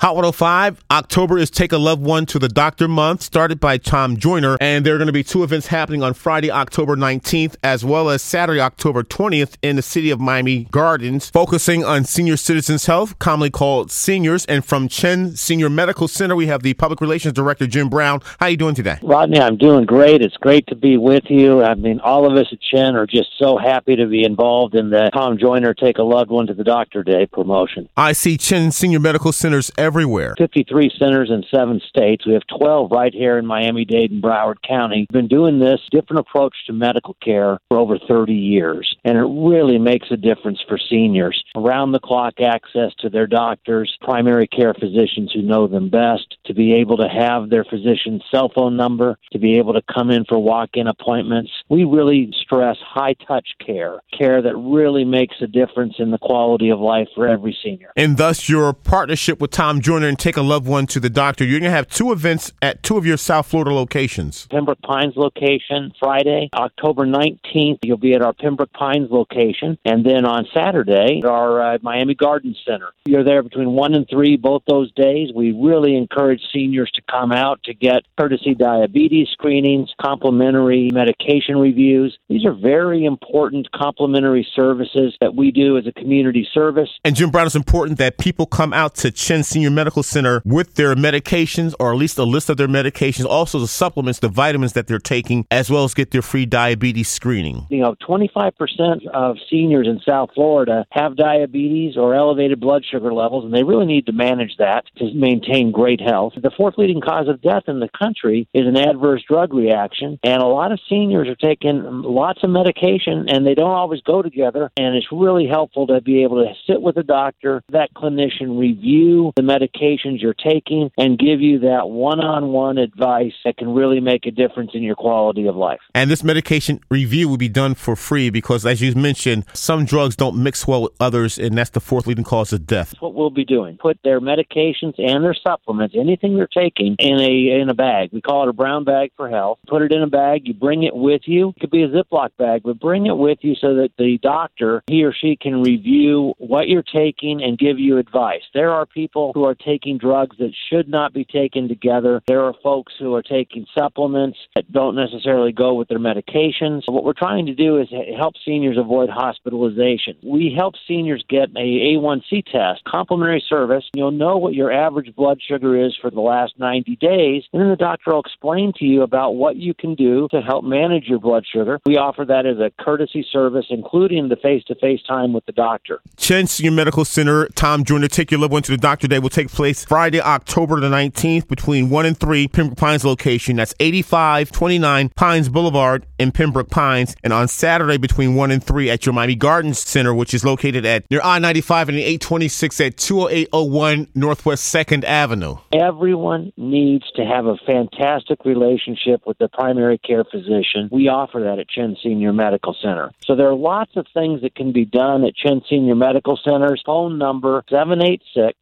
Hot 105, October is Take a Loved One to the Doctor Month, started by Tom Joyner. And there are going to be two events happening on Friday, October 19th, as well as Saturday, October 20th, in the city of Miami Gardens, focusing on senior citizens' health, commonly called seniors. And from Chen Senior Medical Center, we have the Public Relations Director, Jim Brown. How are you doing today? Rodney, I'm doing great. It's great to be with you. I mean, all of us at Chen are just so happy to be involved in the Tom Joyner Take a Loved One to the Doctor Day promotion. I see Chen Senior Medical Centers everywhere. 53 centers in seven states. We have 12 right here in Miami Dade and Broward County. We've been doing this different approach to medical care for over 30 years, and it really makes a difference for seniors. Around the clock access to their doctors, primary care physicians who know them best, to be able to have their physician's cell phone number, to be able to come in for walk in appointments. We really stress high touch care, care that really makes a difference in the quality of life for every senior. And thus, your partnership with Tom Joyner and take a loved one to the doctor, you're going to have two events at two of your South Florida locations. Pembroke Pines location Friday, October 19th, you'll be at our Pembroke Pines location. And then on Saturday, our uh, Miami Garden Center. You're there between 1 and 3 both those days. We really encourage seniors to come out to get courtesy diabetes screenings, complimentary medication reviews. These are very important complimentary services that we do as a community service. And Jim Brown, it's important that people come out to Chen Senior Medical Center with their medications or at least a list of their medications, also the supplements, the vitamins that they're taking, as well as get their free diabetes screening. You know, 25% of seniors in South Florida have diabetes or elevated blood sugar levels, and they really need to manage that to maintain great health. The fourth leading cause of death in the country is an adverse drug reaction, and a lot of seniors are taking lots of medication and they don't always go together, and it's really helpful to be able to sit with a doctor, that clinician review the medications you're taking, and give you that one on one advice that can really make a difference in your quality of life. And this medication review will be done for free because, as you mentioned, some drugs don't mix well with others, and that's the fourth leading cause of death. That's what we'll be doing. Put their medications and their supplements, anything they're taking, in a in a bag. We call it a brown bag for health. Put it in a bag. You bring it with you. It could be a Ziploc bag, but bring it with you so that the doctor, he or she, can review what you're taking and give you advice. There are people who are taking drugs that should not be taken together. There are folks who are taking supplements that don't necessarily go with their medications. What we're trying to do is help seniors avoid hospitalization. We help seniors get a A1C test, complimentary service. You'll know what your average blood sugar is for the last 90 days, and then the doctor will explain to you about what you can do to help manage your blood sugar. We offer that as a courtesy service, including the face-to-face time with the doctor. Chen Medical Center, Tom Your Loved One to the Doctor Day will take place Friday, October the 19th between 1 and 3, Pembroke Pines location. That's 8529 Pines Boulevard in Pembroke Pines. And on Saturday between 1 and 3 at your Miami Gardens Center, which is located at near I-95 and the 826 at 20801 Northwest 2nd Avenue. Everyone needs to have a fantastic relationship with the primary care physician. We offer that at Chen Senior Medical Center. So there are lots of things that can be done at Chen Senior Medical Center's phone number 786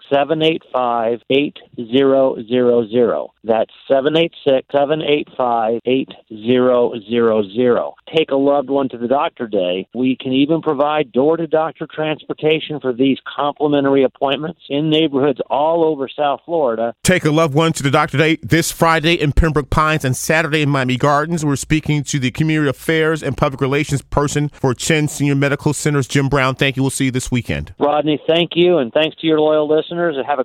785 8000. That's 786 785 8000. Take a loved one to the doctor day. We can even provide door to doctor transportation for these complimentary appointments in neighborhoods all over South Florida. Take a loved one to the doctor day this Friday in Pembroke Pines and Saturday in Miami Gardens. We're speaking to the Community Affairs and Public Relations person for Chen Senior Medical Centers, Jim Brown. Thank you. We'll see you this weekend. Rodney, thank you, and thanks to your loyal listeners, and have a